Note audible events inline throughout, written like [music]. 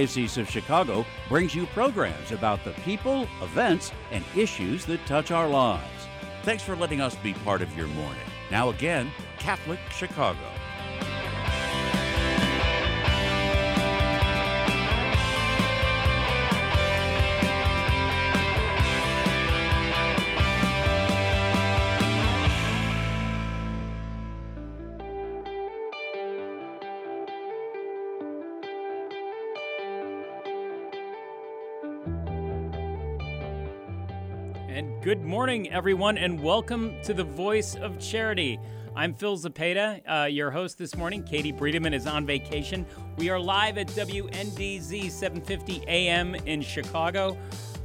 Diocese of Chicago brings you programs about the people, events, and issues that touch our lives. Thanks for letting us be part of your morning. Now, again, Catholic Chicago. Morning, everyone, and welcome to the Voice of Charity. I'm Phil Zapata, uh, your host this morning. Katie Breedeman is on vacation. We are live at WNDZ 750 AM in Chicago,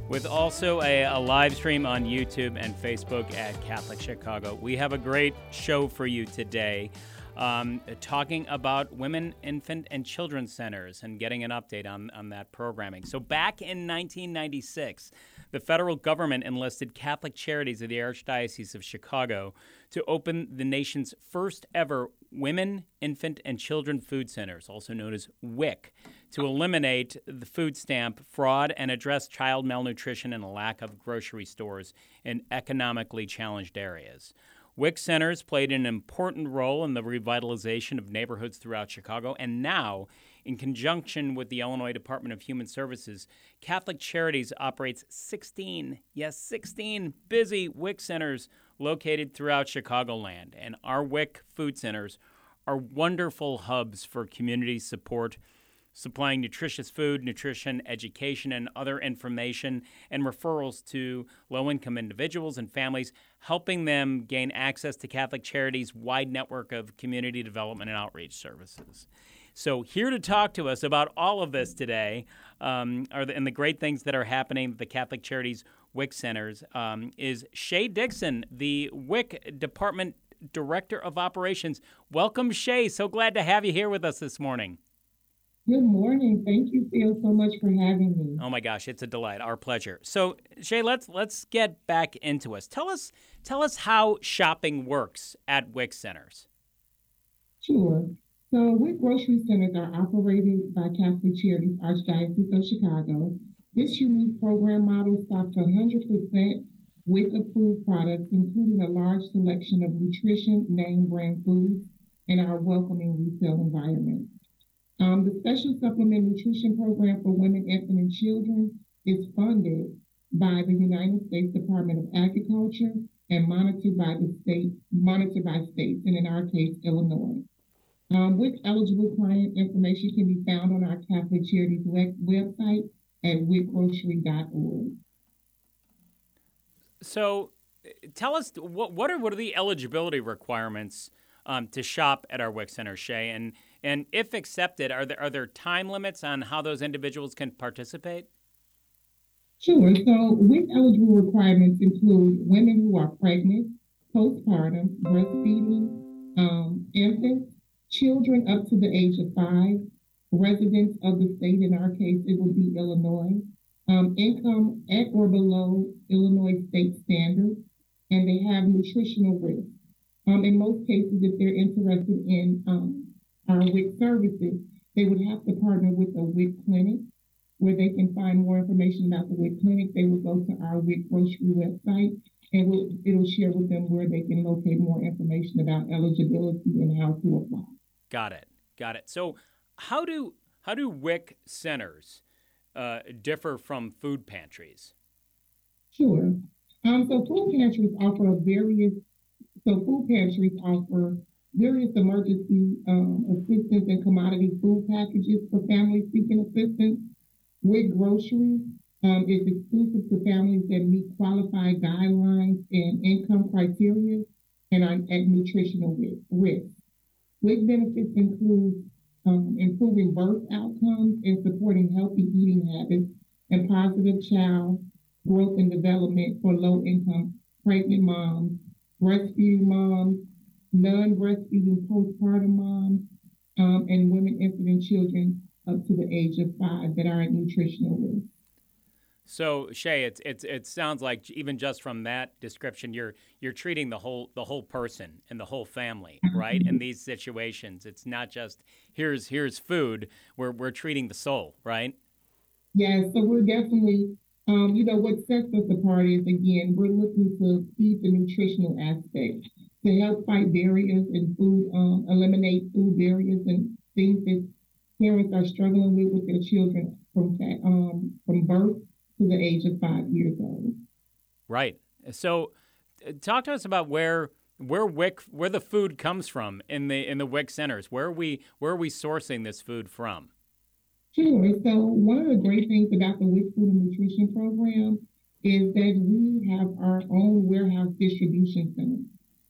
with also a, a live stream on YouTube and Facebook at Catholic Chicago. We have a great show for you today. Um, talking about women, infant, and children's centers and getting an update on, on that programming. So, back in 1996, the federal government enlisted Catholic Charities of the Archdiocese of Chicago to open the nation's first ever Women, Infant, and Children Food Centers, also known as WIC, to eliminate the food stamp fraud and address child malnutrition and a lack of grocery stores in economically challenged areas. WIC centers played an important role in the revitalization of neighborhoods throughout Chicago, and now in conjunction with the Illinois Department of Human Services, Catholic Charities operates 16, yes, 16 busy WIC centers located throughout Chicagoland. And our WIC food centers are wonderful hubs for community support, supplying nutritious food, nutrition, education, and other information and referrals to low income individuals and families, helping them gain access to Catholic Charities' wide network of community development and outreach services. So, here to talk to us about all of this today um, are the, and the great things that are happening at the Catholic Charities WIC centers um, is Shay Dixon, the WIC Department Director of Operations. Welcome, Shay. So glad to have you here with us this morning. Good morning. Thank you, Phil, so much for having me. Oh my gosh, it's a delight. Our pleasure. So, Shay, let's let's get back into us. Tell us tell us how shopping works at WIC centers. Sure. So, WIC grocery centers are operated by Catholic Charities Archdiocese of Chicago. This unique program model stocks 100% WIC approved products, including a large selection of nutrition name brand foods in our welcoming retail environment. Um, the Special Supplement Nutrition Program for Women, Infant, and Children is funded by the United States Department of Agriculture and monitored by the state, monitored by states, and in our case, Illinois. Um, WIC eligible client information can be found on our Catholic Charities web- website at wicgrocery.org. So, tell us what what are what are the eligibility requirements um, to shop at our WIC center, Shay, and and if accepted, are there are there time limits on how those individuals can participate? Sure. So, WIC eligible requirements include women who are pregnant, postpartum, breastfeeding, um, infants, children up to the age of five, residents of the state, in our case, it would be Illinois, um, income at or below Illinois state standards, and they have nutritional risk. Um, in most cases, if they're interested in our WIC services, they would have to partner with a WIC clinic where they can find more information about the WIC clinic. They will go to our WIC grocery website and we'll, it'll share with them where they can locate more information about eligibility and how to apply. Got it. Got it. So, how do how do WIC centers uh, differ from food pantries? Sure. Um, so food pantries offer various. So food pantries offer various emergency um, assistance and commodity food packages for families seeking assistance. with groceries um, is exclusive to families that meet qualified guidelines and income criteria and are at nutritional risk. WIC benefits include um, improving birth outcomes and supporting healthy eating habits and positive child growth and development for low income pregnant moms, breastfeeding moms, non breastfeeding postpartum moms, um, and women, infant, and children up to the age of five that are at nutritional risk. So Shay, it's it's it sounds like even just from that description, you're you're treating the whole the whole person and the whole family, [laughs] right? In these situations, it's not just here's here's food. We're we're treating the soul, right? Yes, so we're definitely, um, you know, what sets us apart is again, we're looking to feed the nutritional aspect to help fight barriers and food, um, eliminate food barriers and things that parents are struggling with with their children from um, from birth to the age of five years old. Right. So, uh, talk to us about where where WIC where the food comes from in the in the WIC centers. Where are we where are we sourcing this food from? Sure. So one of the great things about the WIC Food and Nutrition Program is that we have our own warehouse distribution center.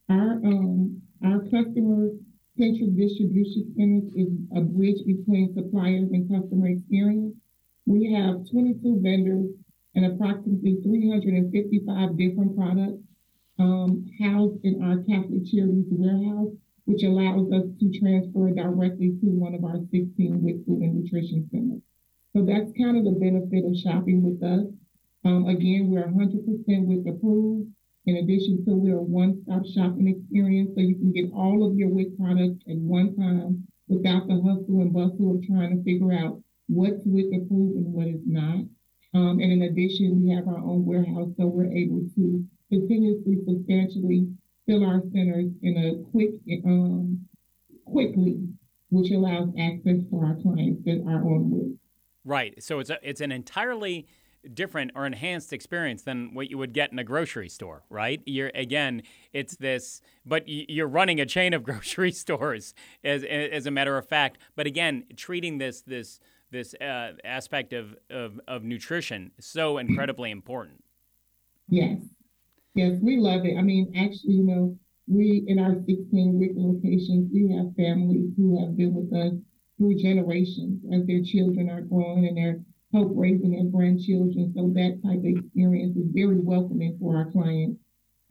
Our um our customer central distribution centers is a bridge between suppliers and customer experience. We have 22 vendors and approximately 355 different products um, housed in our Catholic Charities warehouse, which allows us to transfer directly to one of our 16 WIC food and nutrition centers. So that's kind of the benefit of shopping with us. Um, again, we're 100% WIC approved. In addition to we're a one-stop shopping experience, so you can get all of your WIC products at one time without the hustle and bustle of trying to figure out what's WIC approved and what is not. Um, and in addition, we have our own warehouse, so we're able to continuously, substantially fill our centers in a quick, um, quickly, which allows access for our clients that are on WIC. Right. So it's a, it's an entirely different or enhanced experience than what you would get in a grocery store, right? You're again, it's this, but you're running a chain of [laughs] grocery stores, as as a matter of fact. But again, treating this this this uh, aspect of, of of nutrition so incredibly important. Yes, yes, we love it. I mean, actually, you know, we in our 16 WIC locations, we have families who have been with us through generations as their children are growing and they're help raising their grandchildren. So that type of experience is very welcoming for our clients.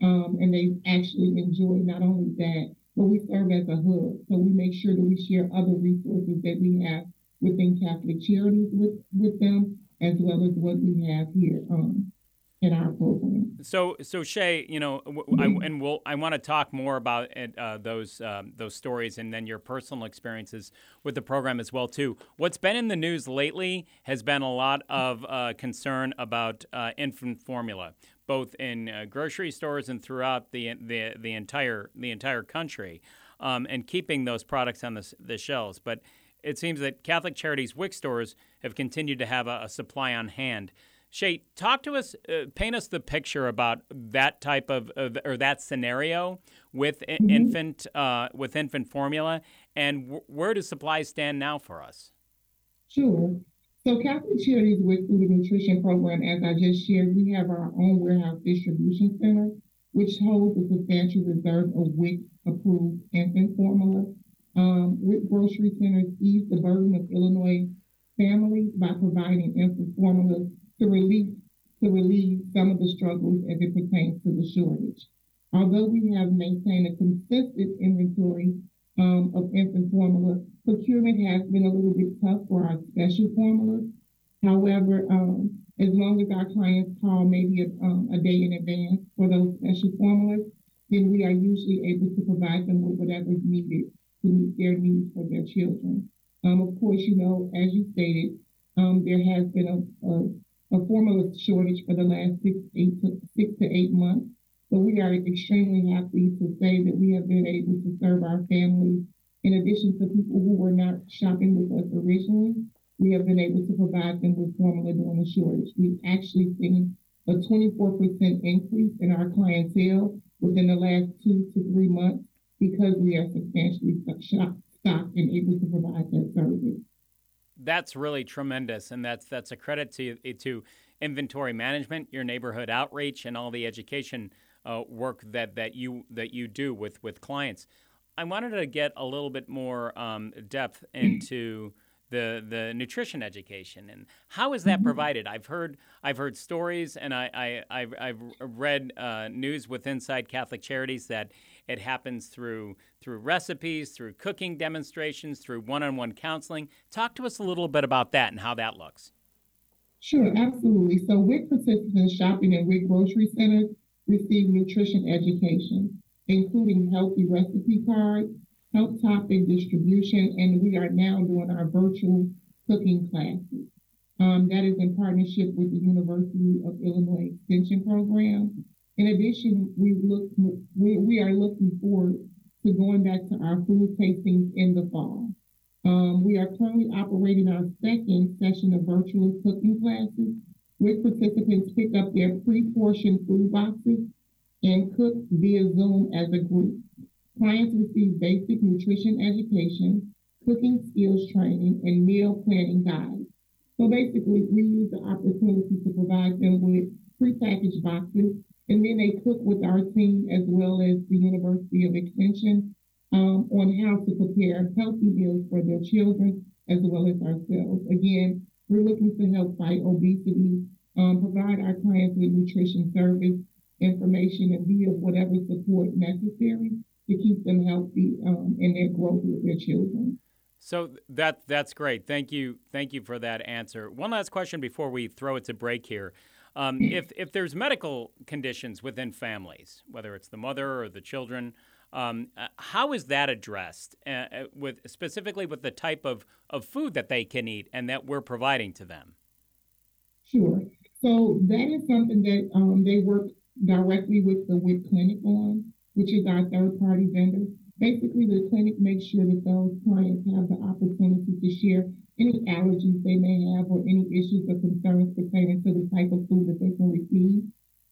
Um, and they actually enjoy not only that, but we serve as a hub. So we make sure that we share other resources that we have within Catholic Charities with, with them, as well as what we have here um, in our. So, so Shay, you know, I, and we'll I want to talk more about uh, those um, those stories and then your personal experiences with the program as well too. What's been in the news lately has been a lot of uh, concern about uh, infant formula, both in uh, grocery stores and throughout the the the entire the entire country, um, and keeping those products on the the shelves, but. It seems that Catholic Charities WIC stores have continued to have a, a supply on hand. Shay, talk to us, uh, paint us the picture about that type of, of or that scenario WIC mm-hmm. infant uh, with infant formula, and w- where does supplies stand now for us? Sure. So Catholic Charities with Food and Nutrition Program, as I just shared, we have our own warehouse distribution center, which holds a substantial reserve of WIC approved infant formula. Um, WIC grocery centers ease the burden of Illinois families by providing infant formulas to relieve to relieve some of the struggles as it pertains to the shortage. Although we have maintained a consistent inventory um, of infant formula, procurement has been a little bit tough for our special formulas. However, um, as long as our clients call maybe a, um, a day in advance for those special formulas, then we are usually able to provide them with whatever is needed to meet their needs for their children. Um, of course, you know, as you stated, um, there has been a, a a formula shortage for the last six, eight to, six to eight months. So we are extremely happy to say that we have been able to serve our families. In addition to people who were not shopping with us originally, we have been able to provide them with formula during the shortage. We've actually seen a 24% increase in our clientele within the last two to three months because we are substantially stocked and able to provide that service that's really tremendous, and that's that's a credit to to inventory management, your neighborhood outreach, and all the education uh, work that that you that you do with with clients. I wanted to get a little bit more um, depth [clears throat] into the the nutrition education and how is that mm-hmm. provided? I've heard I've heard stories and I, I have I've read uh, news with Inside Catholic Charities that it happens through through recipes, through cooking demonstrations, through one-on-one counseling. Talk to us a little bit about that and how that looks. Sure, absolutely. So WIC participants shopping in WIC grocery centers receive nutrition education, including healthy recipe cards, health topic distribution, and we are now doing our virtual cooking classes. Um, that is in partnership with the University of Illinois Extension Program. In addition, we look we, we are looking forward to going back to our food tastings in the fall. Um, we are currently operating our second session of virtual cooking classes, where participants pick up their pre-portioned food boxes and cook via Zoom as a group. Clients receive basic nutrition education, cooking skills training, and meal planning guides. So basically, we use the opportunity to provide them with prepackaged boxes, and then they cook with our team as well as the University of Extension um, on how to prepare healthy meals for their children as well as ourselves. Again, we're looking to help fight obesity, um, provide our clients with nutrition service information, and be of whatever support necessary to keep them healthy um, in their growth with their children. So that that's great. Thank you, thank you for that answer. One last question before we throw it to break here. Um, if if there's medical conditions within families, whether it's the mother or the children, um, uh, how is that addressed uh, uh, with specifically with the type of, of food that they can eat and that we're providing to them? Sure. So that is something that um, they work directly with the WIC Clinic on which is our third party vendor. Basically, the clinic makes sure that those clients have the opportunity to share any allergies they may have or any issues or concerns pertaining to the type of food that they can receive.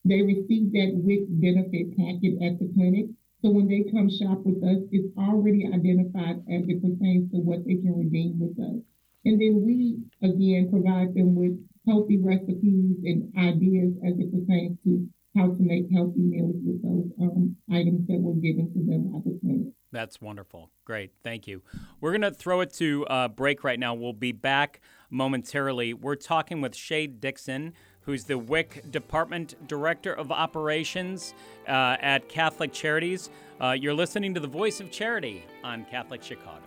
They receive that WIC benefit packet at the clinic. So when they come shop with us, it's already identified as it pertains to what they can redeem with us. And then we, again, provide them with healthy recipes and ideas as it pertains to how to make healthy meals with those um, items that were given to them at the clinic. That's wonderful. Great. Thank you. We're going to throw it to uh, break right now. We'll be back momentarily. We're talking with Shay Dixon, who's the WIC Department Director of Operations uh, at Catholic Charities. Uh, you're listening to the Voice of Charity on Catholic Chicago.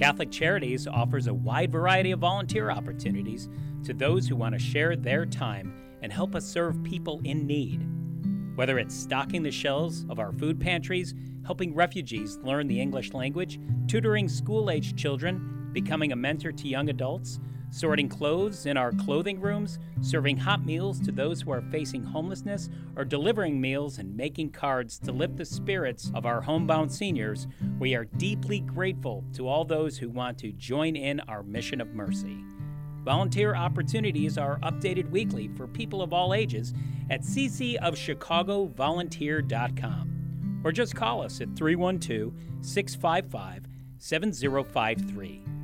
Catholic Charities offers a wide variety of volunteer opportunities to those who want to share their time and help us serve people in need. Whether it's stocking the shelves of our food pantries, helping refugees learn the English language, tutoring school aged children, becoming a mentor to young adults, sorting clothes in our clothing rooms, serving hot meals to those who are facing homelessness, or delivering meals and making cards to lift the spirits of our homebound seniors, we are deeply grateful to all those who want to join in our mission of mercy. Volunteer opportunities are updated weekly for people of all ages at ccofchicagovolunteer.com or just call us at 312 655 7053.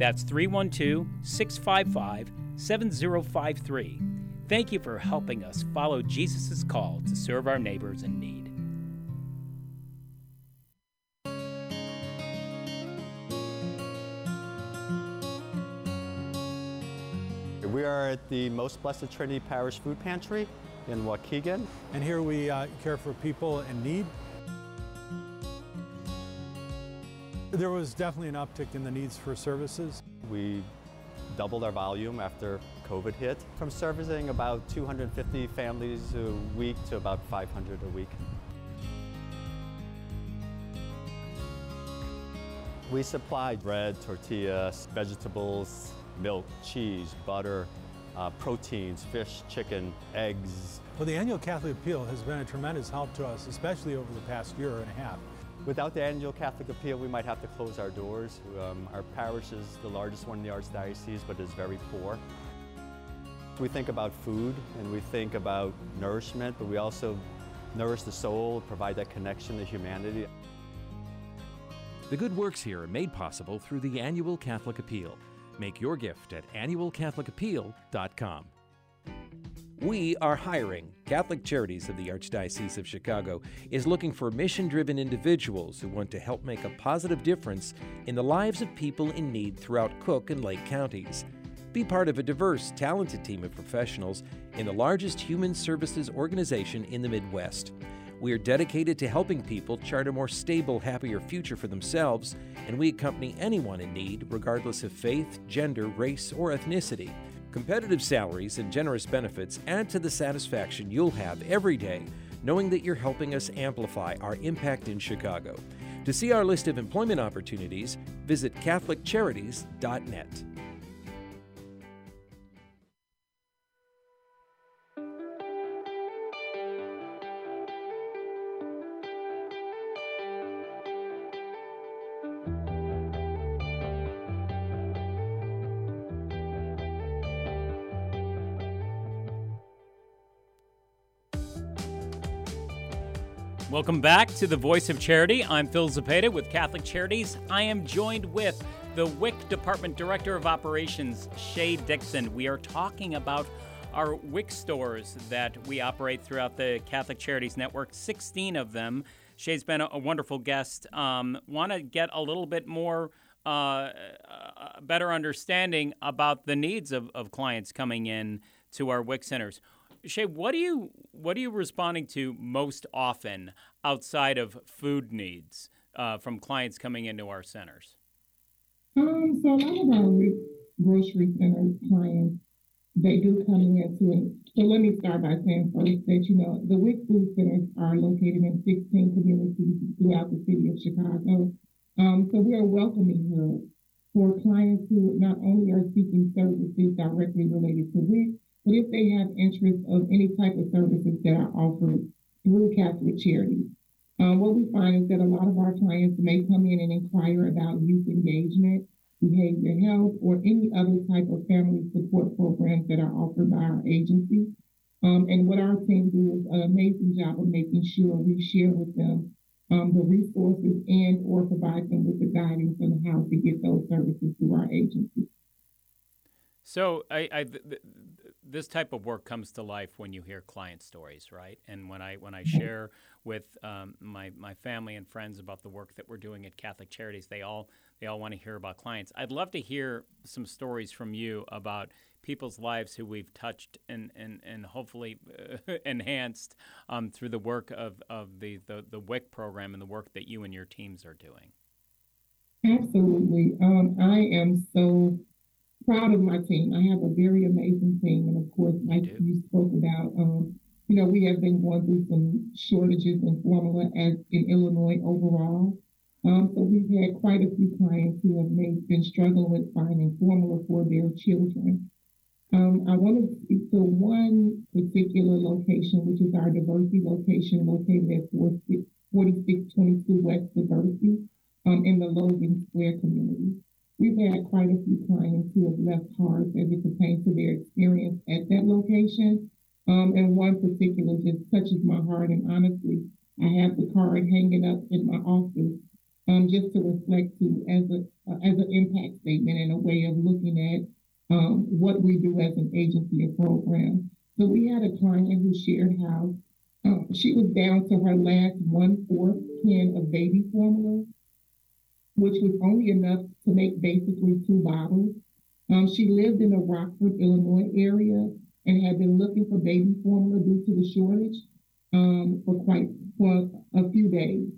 That's 312 655 7053. Thank you for helping us follow Jesus' call to serve our neighbors in need. We are at the Most Blessed Trinity Parish Food Pantry in Waukegan. And here we uh, care for people in need There was definitely an uptick in the needs for services. We doubled our volume after COVID hit, from servicing about 250 families a week to about 500 a week. We supply bread, tortillas, vegetables, milk, cheese, butter, uh, proteins, fish, chicken, eggs. Well, the annual Catholic Appeal has been a tremendous help to us, especially over the past year and a half. Without the annual Catholic appeal, we might have to close our doors. Um, our parish is the largest one in the Archdiocese, but is very poor. We think about food and we think about nourishment, but we also nourish the soul, provide that connection to humanity. The good works here are made possible through the annual Catholic Appeal. Make your gift at annualcatholicappeal.com. We are hiring. Catholic Charities of the Archdiocese of Chicago is looking for mission driven individuals who want to help make a positive difference in the lives of people in need throughout Cook and Lake counties. Be part of a diverse, talented team of professionals in the largest human services organization in the Midwest. We are dedicated to helping people chart a more stable, happier future for themselves, and we accompany anyone in need, regardless of faith, gender, race, or ethnicity. Competitive salaries and generous benefits add to the satisfaction you'll have every day knowing that you're helping us amplify our impact in Chicago. To see our list of employment opportunities, visit CatholicCharities.net. Welcome back to the Voice of Charity. I'm Phil Zapata with Catholic Charities. I am joined with the WIC Department Director of Operations, Shay Dixon. We are talking about our WIC stores that we operate throughout the Catholic Charities Network, 16 of them. Shay's been a, wonderful guest. Um, Want to get a little bit more, uh, uh, better understanding about the needs of, of clients coming in to our WIC centers. Shay, what are you what are you responding to most often outside of food needs uh, from clients coming into our centers? Um, so a lot of our grocery center clients, they do come in to So let me start by saying first that you know the WIC food centers are located in 16 communities throughout the city of Chicago. Um, so we are welcoming hub for clients who not only are seeking services directly related to WIC, if they have interest of any type of services that are offered through Catholic Charities. Um, what we find is that a lot of our clients may come in and inquire about youth engagement, behavior health, or any other type of family support programs that are offered by our agency. Um, and what our team does is an amazing job of making sure we share with them um, the resources and or provide them with the guidance on how to get those services through our agency. So I, I th- this type of work comes to life when you hear client stories, right? And when I when I share with um, my my family and friends about the work that we're doing at Catholic Charities, they all they all want to hear about clients. I'd love to hear some stories from you about people's lives who we've touched and and, and hopefully uh, [laughs] enhanced um, through the work of, of the, the the WIC program and the work that you and your teams are doing. Absolutely, um, I am so proud of my team. I have a very amazing team. And of course, like you spoke about, um, you know, we have been going through some shortages in formula as in Illinois overall. Um, so we've had quite a few clients who have made, been struggling with finding formula for their children. Um, I want to speak to one particular location, which is our Diversey location located at 4622 West Diversey um, in the Logan Square community. We've had quite a few clients who have left cards as it pertains to their experience at that location. Um, and one particular just touches my heart. And honestly, I have the card hanging up in my office um, just to reflect to as a as an impact statement and a way of looking at um, what we do as an agency or program. So we had a client who shared how um, she was down to her last one fourth can of baby formula which was only enough to make basically two bottles. Um, she lived in the Rockford, Illinois area and had been looking for baby formula due to the shortage um, for quite for a few days.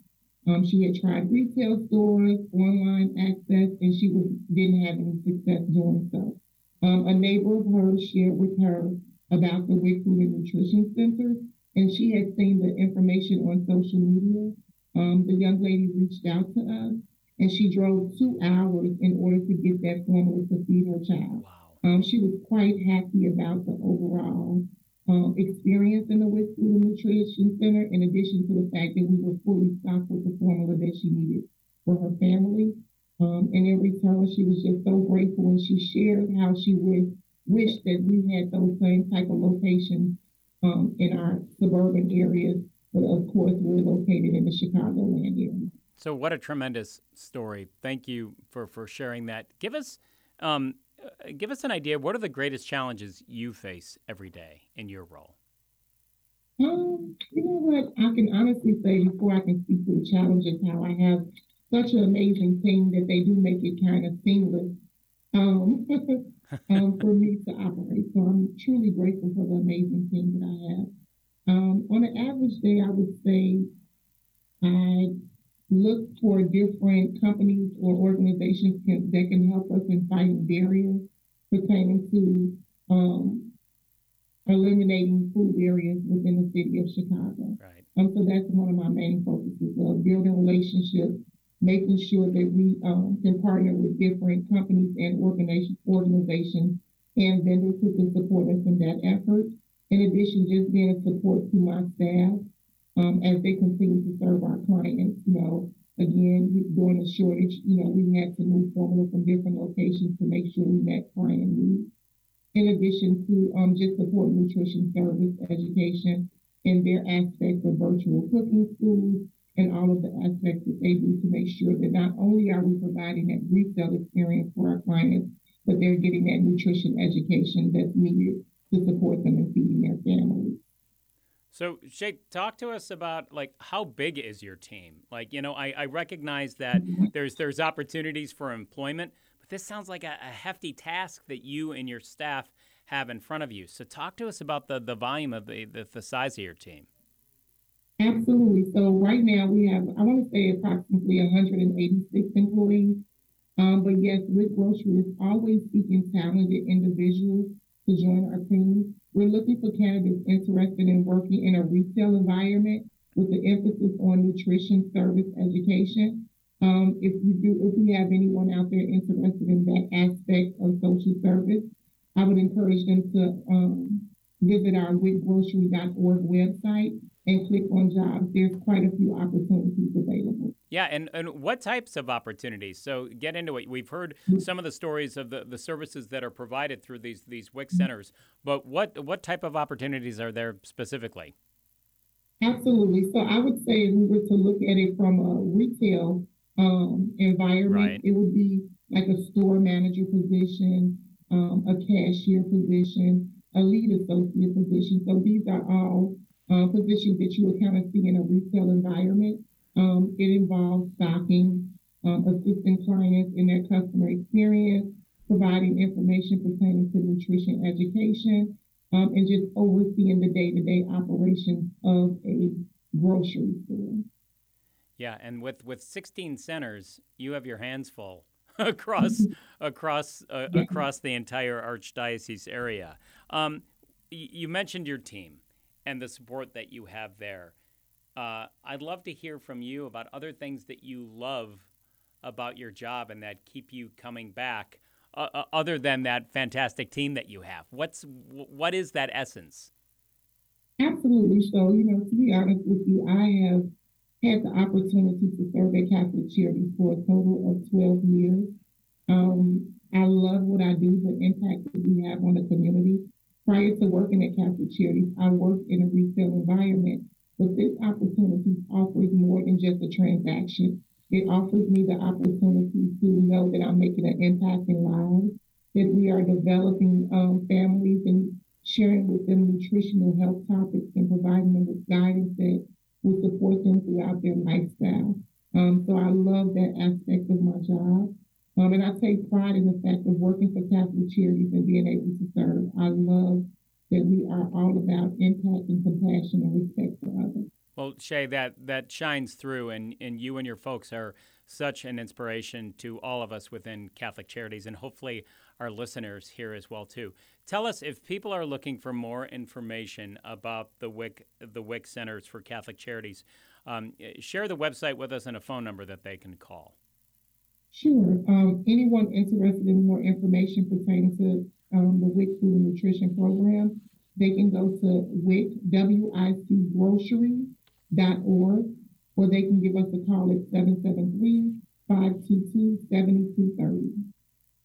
Um, she had tried retail stores, online access, and she was, didn't have any success doing so. Um, a neighbor of hers shared with her about the WIC Food and Nutrition Center, and she had seen the information on social media. Um, the young lady reached out to us and she drove two hours in order to get that formula to feed her child. Wow. Um, she was quite happy about the overall um, experience in the WIC Food and Nutrition Center, in addition to the fact that we were fully stocked with the formula that she needed for her family. Um, and in return, she was just so grateful, and she shared how she would wish that we had those same type of locations um, in our suburban areas. But of course, we're located in the Chicagoland area. So, what a tremendous story! Thank you for for sharing that. Give us um, uh, give us an idea. What are the greatest challenges you face every day in your role? Um, you know what? I can honestly say before I can speak to the challenges, how I have such an amazing team that they do make it kind of seamless um, [laughs] um, for me to operate. So I'm truly grateful for the amazing team that I have. Um, on an average day, I would say I look for different companies or organizations can, that can help us in fighting barriers pertaining to um, eliminating food barriers within the city of Chicago. Right. Um, so that's one of my main focuses of building relationships, making sure that we um, can partner with different companies and organizations, organizations and vendors who can support us in that effort. In addition, just being a support to my staff um, as they continue to serve our clients. You know, again, during the shortage, you know, we had to move formula from different locations to make sure we met client needs. In addition to um, just support nutrition service education in their aspects of virtual cooking schools and all of the aspects that they do to make sure that not only are we providing that retail experience for our clients, but they're getting that nutrition education that's needed to support them in feeding their families. So, Shay, talk to us about like how big is your team? Like, you know, I, I recognize that there's there's opportunities for employment, but this sounds like a, a, hefty task that you and your staff have in front of you. So, talk to us about the the volume of the the, the size of your team. Absolutely. So, right now we have I want to say approximately 186 employees. Um, but yes, WIC Grocery is always seeking talented individuals to join our team. We're looking for candidates interested in working in a retail environment with the emphasis on nutrition service education. Um, if you do, if we have anyone out there interested in that aspect of social service, I would encourage them to um, visit our wicgrocery.org website and click on jobs. There's quite a few opportunities available. Yeah, and, and what types of opportunities? So get into it. We've heard some of the stories of the, the services that are provided through these these WIC centers, but what what type of opportunities are there specifically? Absolutely. So I would say if we were to look at it from a retail um, environment, right. it would be like a store manager position, um, a cashier position, a lead associate position. So these are all uh, positions that you would kind of see in a retail environment. Um, it involves stocking, um, assisting clients in their customer experience, providing information pertaining to nutrition education, um, and just overseeing the day-to-day operations of a grocery store. Yeah, and with with 16 centers, you have your hands full [laughs] across across uh, yeah. across the entire archdiocese area. Um, you mentioned your team and the support that you have there. Uh, I'd love to hear from you about other things that you love about your job and that keep you coming back, uh, uh, other than that fantastic team that you have. What's what is that essence? Absolutely. So, you know, to be honest with you, I have had the opportunity to serve at Catholic Charities for a total of 12 years. Um, I love what I do, the impact that we have on the community. Prior to working at Catholic Charities, I worked in a retail environment but this opportunity offers more than just a transaction. It offers me the opportunity to know that I'm making an impact in lives, that we are developing um, families and sharing with them nutritional health topics and providing them with guidance that will support them throughout their lifestyle. Um, so I love that aspect of my job. Um, and I take pride in the fact of working for Catholic Charities and being able to serve. I love that we are all about impact and compassion and respect for. Well, Shay, that, that shines through, and, and you and your folks are such an inspiration to all of us within Catholic Charities, and hopefully our listeners here as well too. Tell us if people are looking for more information about the WIC the WIC Centers for Catholic Charities. Um, share the website with us and a phone number that they can call. Sure. Um, anyone interested in more information pertaining to um, the WIC Food and Nutrition Program, they can go to WIC, W-I-C grocery.org, or they can give us a call at 773-522-7230.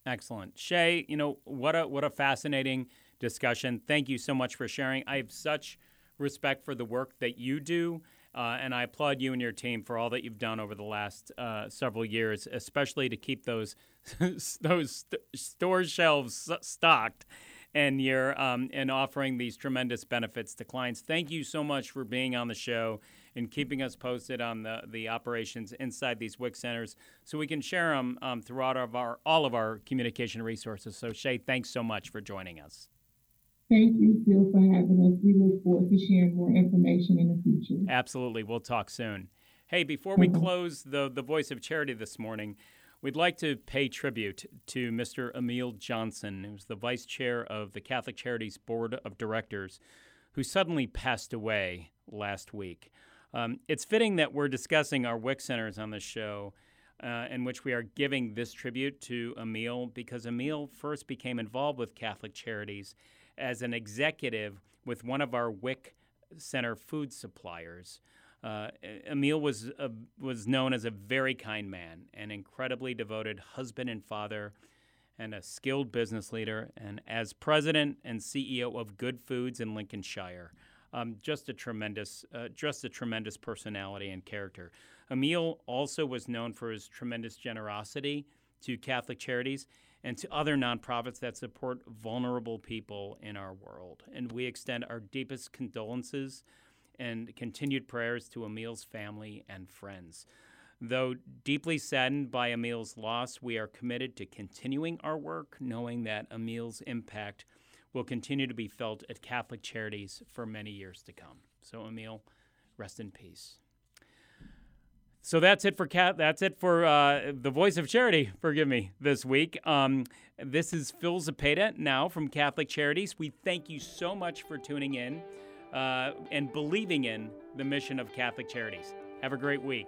Excellent. Shay, you know, what a what a fascinating discussion. Thank you so much for sharing. I have such respect for the work that you do. Uh, and I applaud you and your team for all that you've done over the last uh, several years, especially to keep those [laughs] those st- store shelves stocked and you're um, and offering these tremendous benefits to clients. Thank you so much for being on the show and keeping us posted on the, the operations inside these WIC centers, so we can share them um, throughout of our all of our communication resources. So Shay, thanks so much for joining us. Thank you, Phil, for having us. We look forward to sharing more information in the future. Absolutely. We'll talk soon. Hey, before we close the, the Voice of Charity this morning, we'd like to pay tribute to Mr. Emil Johnson, who's the vice chair of the Catholic Charities Board of Directors, who suddenly passed away last week. Um, it's fitting that we're discussing our WIC centers on this show. Uh, in which we are giving this tribute to Emil because Emil first became involved with Catholic Charities as an executive with one of our WIC Center food suppliers. Uh, Emil was was known as a very kind man, an incredibly devoted husband and father, and a skilled business leader. And as president and CEO of Good Foods in Lincolnshire, um, just a tremendous, uh, just a tremendous personality and character. Emil also was known for his tremendous generosity to Catholic charities and to other nonprofits that support vulnerable people in our world. And we extend our deepest condolences and continued prayers to Emil's family and friends. Though deeply saddened by Emil's loss, we are committed to continuing our work, knowing that Emil's impact will continue to be felt at Catholic Charities for many years to come. So, Emil, rest in peace. So that's it for cat. That's it for uh, the voice of charity. Forgive me this week. Um, this is Phil Zapata now from Catholic Charities. We thank you so much for tuning in uh, and believing in the mission of Catholic Charities. Have a great week.